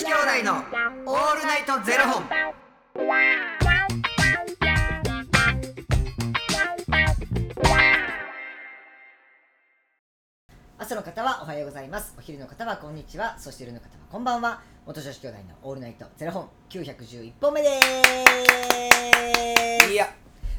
子兄弟のオールナイトゼロ本。朝の方はおはようございます。お昼の方はこんにちは。そして夜の方はこんばんは。元女子兄弟のオールナイトゼロ本。911本目です。いや、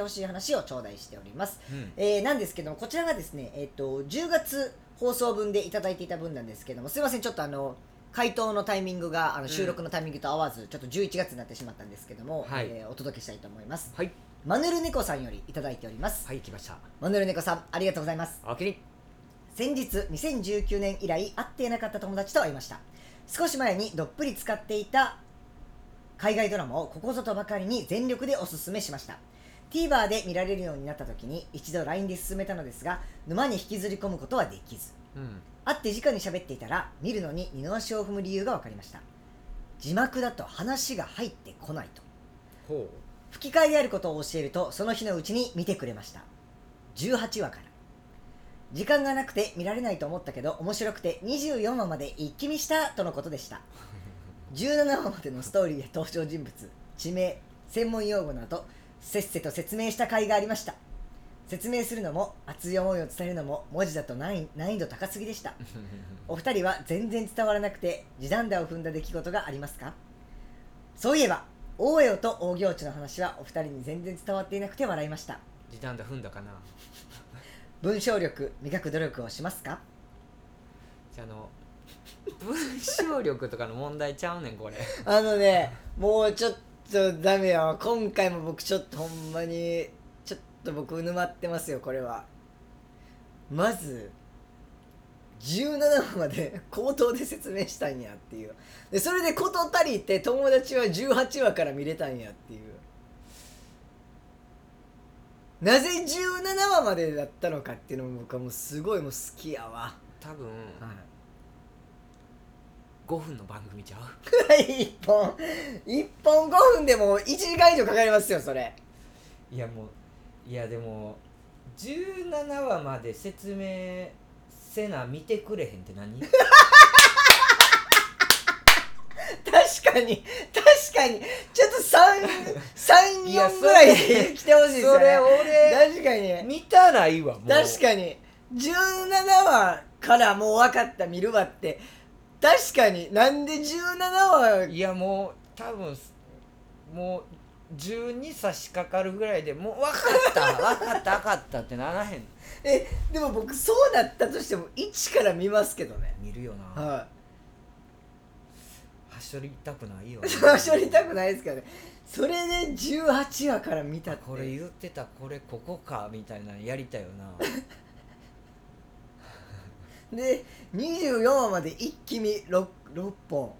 ほしい話を頂戴しております、うん。えーなんですけどもこちらがですね、えっと10月放送分でいただいていた分なんですけどもすいませんちょっとあの回答のタイミングがあの収録のタイミングと合わず、ちょっと11月になってしまったんですけども、はい。えーお届けしたいと思います。はい、マヌルネコさんよりいただいております、はい、来ました。マヌルネコさんありがとうございます。おおきに。先日2019年以来会っていなかった友達と会いました。少し前にどっぷり使っていた海外ドラマをここぞとばかりに全力でおすすめしました TVer で見られるようになった時に一度 LINE で進めたのですが沼に引きずり込むことはできず。うん。会って直に喋っていたら見るのに二の足を踏む理由が分かりました。字幕だと話が入ってこないと。ほ吹き替えであることを教えるとその日のうちに見てくれました。18話から。時間がなくて見られないと思ったけど面白くて24話まで一気見したとのことでした。17話までのストーリーや登場人物。地名。専門用語などせっせと説明した甲斐がありました説明するのも熱い思いを伝えるのも文字だと難易度高すぎでしたう。お二人は全然伝わらなくて地団打を踏んだ出来事がありますか？そういえば大江と大行地の話はお二人に全然伝わっていなくて笑いました時短だ踏んだかな？文章力磨く努力をしますか？じゃあ、あの。文章力とかの問題ちゃうねん、これ。あのねもうちょっとダメよ。今回も僕ちょっとほんまにちょっと僕沼ってますよこれは。まず17話まで 口頭で説明したんやっていう。でそれで事足りて友達は18話から見れたんやっていう。なぜ17話までだったのかっていうのも僕はもうすごいもう好きやわ、多分、はい5分の番組ちゃう？一本一本5分でも1時間以上かかりますよそれいや、もう。いや、でも。17話まで説明せな見てくれへんって何？確かに確かにちょっといや34ぐらいで来てほしいですよねそれ俺確かに見たないわもう確かに17話からもう分かった見るわって確かに。なんで17話いやもう多分もう12差し掛かるぐらいでもう分かった 分かった分かったってならへん。えでも僕そうだったとしても1から見ますけどね。見るよな。ははしょりたくないよい はしょりたくないですからね。それで18話から見たって。これ言ってたこれここかみたいなのやりたいよな で24話まで一気見 6, 6本。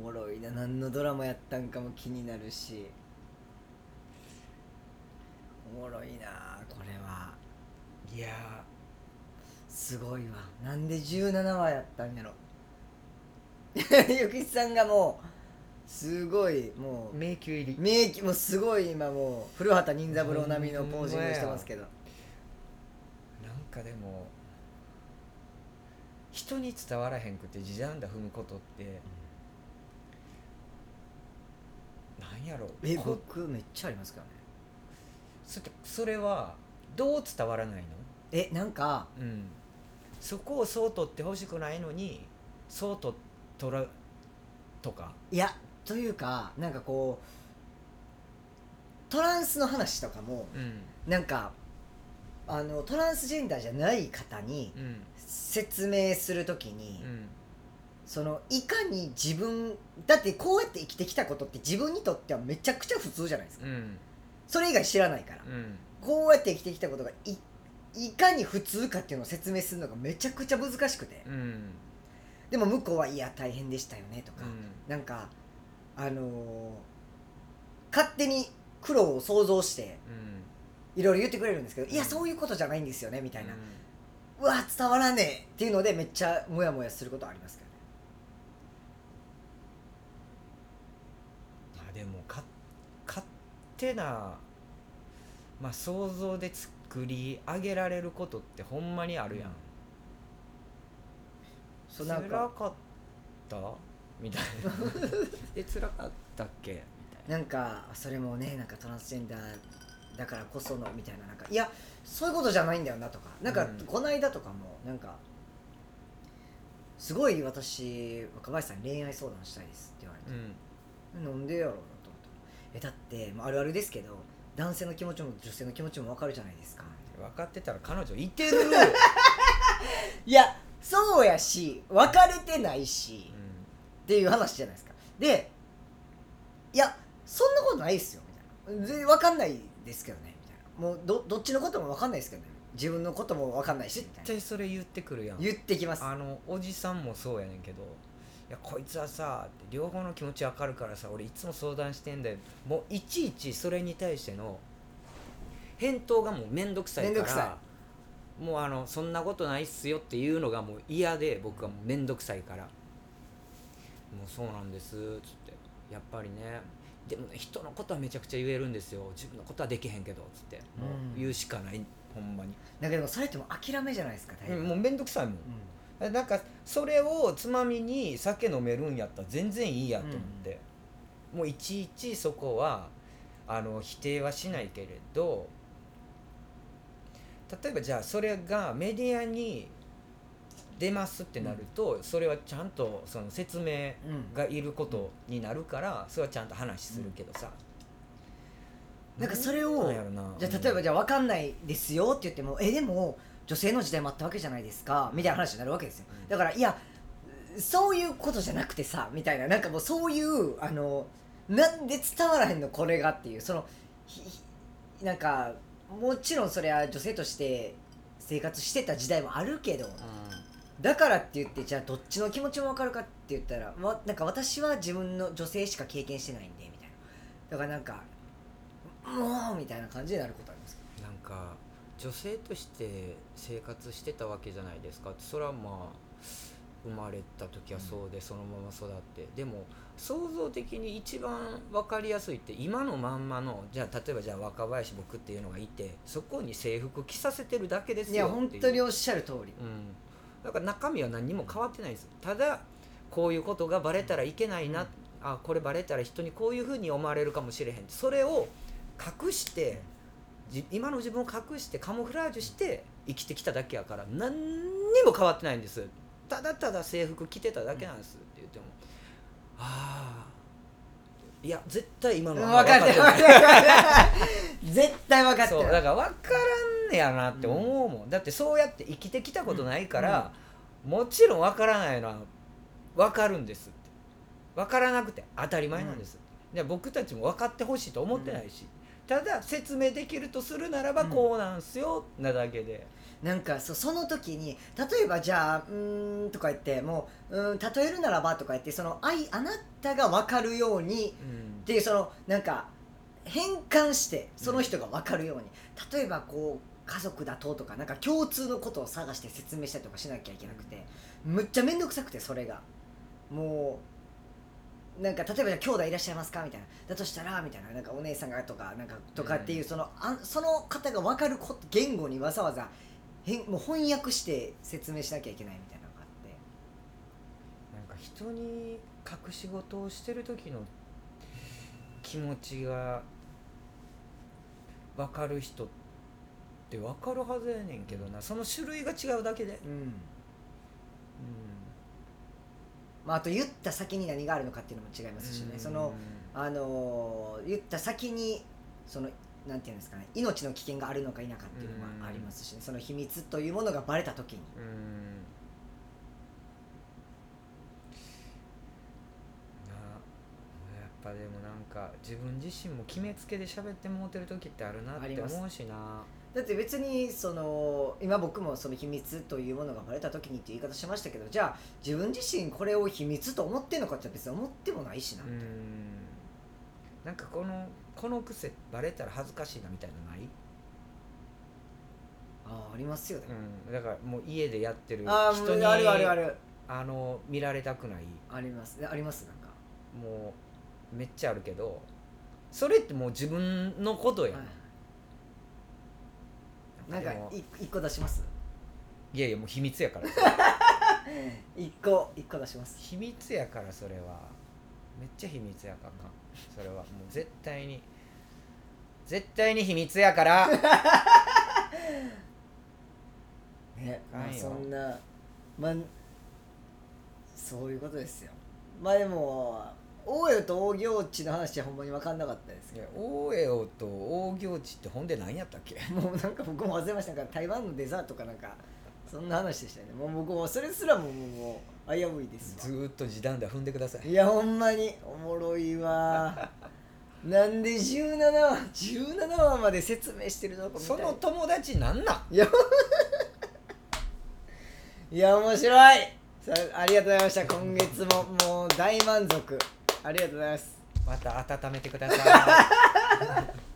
おもろいな。何のドラマやったんかも気になるし。おもろいなこれは。いやすごいわ。なんで17話やったんやろ。ゆきさんがもうすごいもう。ー迷宮入り。名機もうすごい今もう古畑任三郎並みのポージングしてますけど。なんかでも人に伝わらへんくて地団打踏むことって、なんやろえこ僕めっちゃありますからね。そそれはどう伝わらないの？えなんかうん、そこをそう取ってほしくないのにそうと取らとか？いやというかなんかこうトランスの話とかもうん。なんかあのトランスジェンダーじゃない方にうん説明するときに、うん。そのいかに自分だってこうやって生きてきたことって自分にとってはめちゃくちゃ普通じゃないですか。うん。それ以外知らないから。うん。こうやって生きてきたことがいいかに普通かっていうのを説明するのがめちゃくちゃ難しくて。うん。でも向こうはいや大変でしたよねとか、うん。なんかあのー勝手に苦労を想像してうんいろいろ言ってくれるんですけど、うん。いやそういうことじゃないんですよねみたいな、ううんわ伝わらねえっていうのでめっちゃモヤモヤすることはありますけどあでもか勝手なまあ想像で作り上げられることってほんまにあるやん、そうなん辛かかった？みたいな。え辛かったっけ？みたいな。なんかそれもねなんかトランスジェンダーだからこそのみたいななんかいやそういうことじゃないんだよなとかなんか、うんこの間とかもなんかすごい私若林さんに恋愛相談したいですって言われて、うん。なんでやろうなと思ったらえだって、まあ、あるあるですけど男性の気持ちも女性の気持ちも分かるじゃないですか。分かってたら彼女いてる、いやそうやし別れてないしっていう話じゃないですか。でいやそんなことないですよみたいな。全然分かんないですけどねみたいな。もうどどっちのことも分かんないですけどね。自分のことも分かんないしみ絶たいな。対それ言ってくるやん。言ってきます。あのおじさんもそうやねんけど「いやこいつはさ」って両方の気持ち分かるからさ俺いつも相談してんだよ。もういちいちそれに対しての返答がもう面倒くさいかめんどくさらもうあのそんなことないっすよっていうのがもう嫌で僕はもう面倒くさいから「もうそうなんです」つって「やっぱりねでもね人のことはめちゃくちゃ言えるんですよ。自分のことはできへんけど」つって。もう言うしかない。ほんまに、なんかでもそれってもう諦めじゃないですか大うんもう面倒くさいもん。うなんかそれをつまみに酒飲めるんやったら全然いいやと思って、もういちいちそこはあの否定はしないけれど例えばじゃあそれがメディアに出ますってなると、それはちゃんとその説明がいることになるからそれはちゃんと話するけどさ、なんかそれをじゃあ例えばじゃあ分かんないですよって言ってもえでも女性の時代もあったわけじゃないですかみたいな話になるわけですよ。うん。だからいやそういうことじゃなくてさみたいな。なんかもうそういうあのなんで伝わらへんのこれがっていうそのなんかもちろんそれは女性として生活してた時代もあるけどだからって言ってじゃあどっちの気持ちも分かるかって言ったらわなんか私は自分の女性しか経験してないんでみたいな。だからなんかもうみたいな感じになることありますなんか女性として生活してたわけじゃないですか。それはまあ生まれた時はそうで、そのまま育って。でも創造的に一番分かりやすいって今のまんまのじゃあ例えばじゃあ若林僕っていうのがいてそこに制服着させてるだけですよいう。本当におっしゃる通り。うん、だから中身は何にも変わってないです。ただこういうことがバレたらいけないな、うん。あこれバレたら人にこういうふうに思われるかもしれへんそれを隠してじ今の自分を隠してカモフラージュして生きてきただけやから何にも変わってないんです。ただただ制服着てただけなんですって言っても、ああいや絶対今の分はかってる 絶対分かってる。そうだから分からんねやなって思うもん、だってそうやって生きてきたことないから、もちろん分からないのは分かるんですって。分からなくて当たり前なんです、で僕たちも分かってほしいと思ってないし、ただ説明できるとするならばうん。こうなんすよ、なだけで、なんかそその時に例えばじゃあうーんとか言ってもううーん例えるならばとか言ってそのあいあなたが分かるようにっていうそのなんか変換してその人が分かるように、例えばこう家族だととかなんか共通のことを探して説明したりとかしなきゃいけなくてむっちゃ面倒くさくてそれが。もうなんか例えば兄弟いらっしゃいますか？みたいな。だとしたらみたいななんかお姉さんがとかなんかとかっていう、そのあその方が分かる言語にわざわざ変もう翻訳して説明しなきゃいけないみたいなのがあって。なんか人に隠し事をしてる時の気持ちが分かる人って分かるはずやねんけどな。その種類が違うだけで、うん。まあ、あと言った先に何があるのかっていうのも違いますしね、うん。そのあのー言った先にそのなんていうんですかね。命の危険があるのか否かっていうのもありますしね、その秘密というものがバレた時に。うん。なやっぱでもなんか自分自身も決めつけで喋ってもうてる時ってあるなってあります。思うしなだって別にその今僕もその秘密というものがバレた時にっていう言い方しましたけどじゃあ自分自身これを秘密と思ってんのかって別に思ってもないしな、うーん。なんかこのこの癖バレたら恥ずかしいなみたいなのない、ああありますよね、うん、だからもう家でやってる人にあるあるある。あの見られたくない。あります。ありますなんか、もうめっちゃあるけどそれってもう自分のことやん、はいなんかでもい一個出します？いやいやもう秘密やから。一個一個出します。秘密やからそれは。めっちゃ秘密やからかそれは。もう絶対に。絶対に秘密やから。ねまあそんなまあそういうことですよ。まあでも大江と大行地の話はほんまに分かんなかったですけいや大江王と大行地ってほんで何やったっけ？ど もうなんか僕も忘れました。か台湾のデザートかなんかそんな話でしたよね。もう僕もそれすらももう危ういですわ。ずーっと時短だ踏んでください。いやほんまにおもろいわ。なんで17話17話まで説明してるの？かみたいなその友達なんなん？いや いや面白い。さありがとうございました。今月ももう大満足ありがとうございます。また温めてください。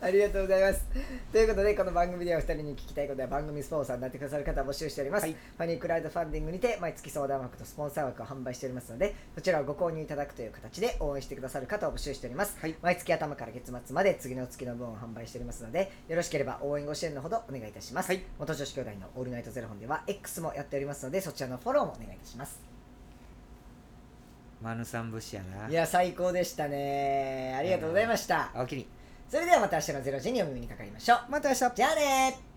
ありがとうございます。ということでこの番組では2人に聞きたいことや番組スポンサーになってくださる方を募集しております、はい。ファニークラウドファンディングにて毎月相談枠とスポンサー枠を販売しておりますのでそちらをご購入いただくという形で応援してくださる方を募集しております、はい。毎月頭から月末まで次の月の分を販売しておりますのでよろしければ応援ご支援のほどお願いいたします、はい。元女子兄弟のオールナイトゼロ本では X もやっておりますのでそちらのフォローもお願いいたしますマヌさん節やな。いや最高でしたね。ありがとうございました、あおきに。それではまた明日の0時にお耳にかかりましょう。また明日。じゃあね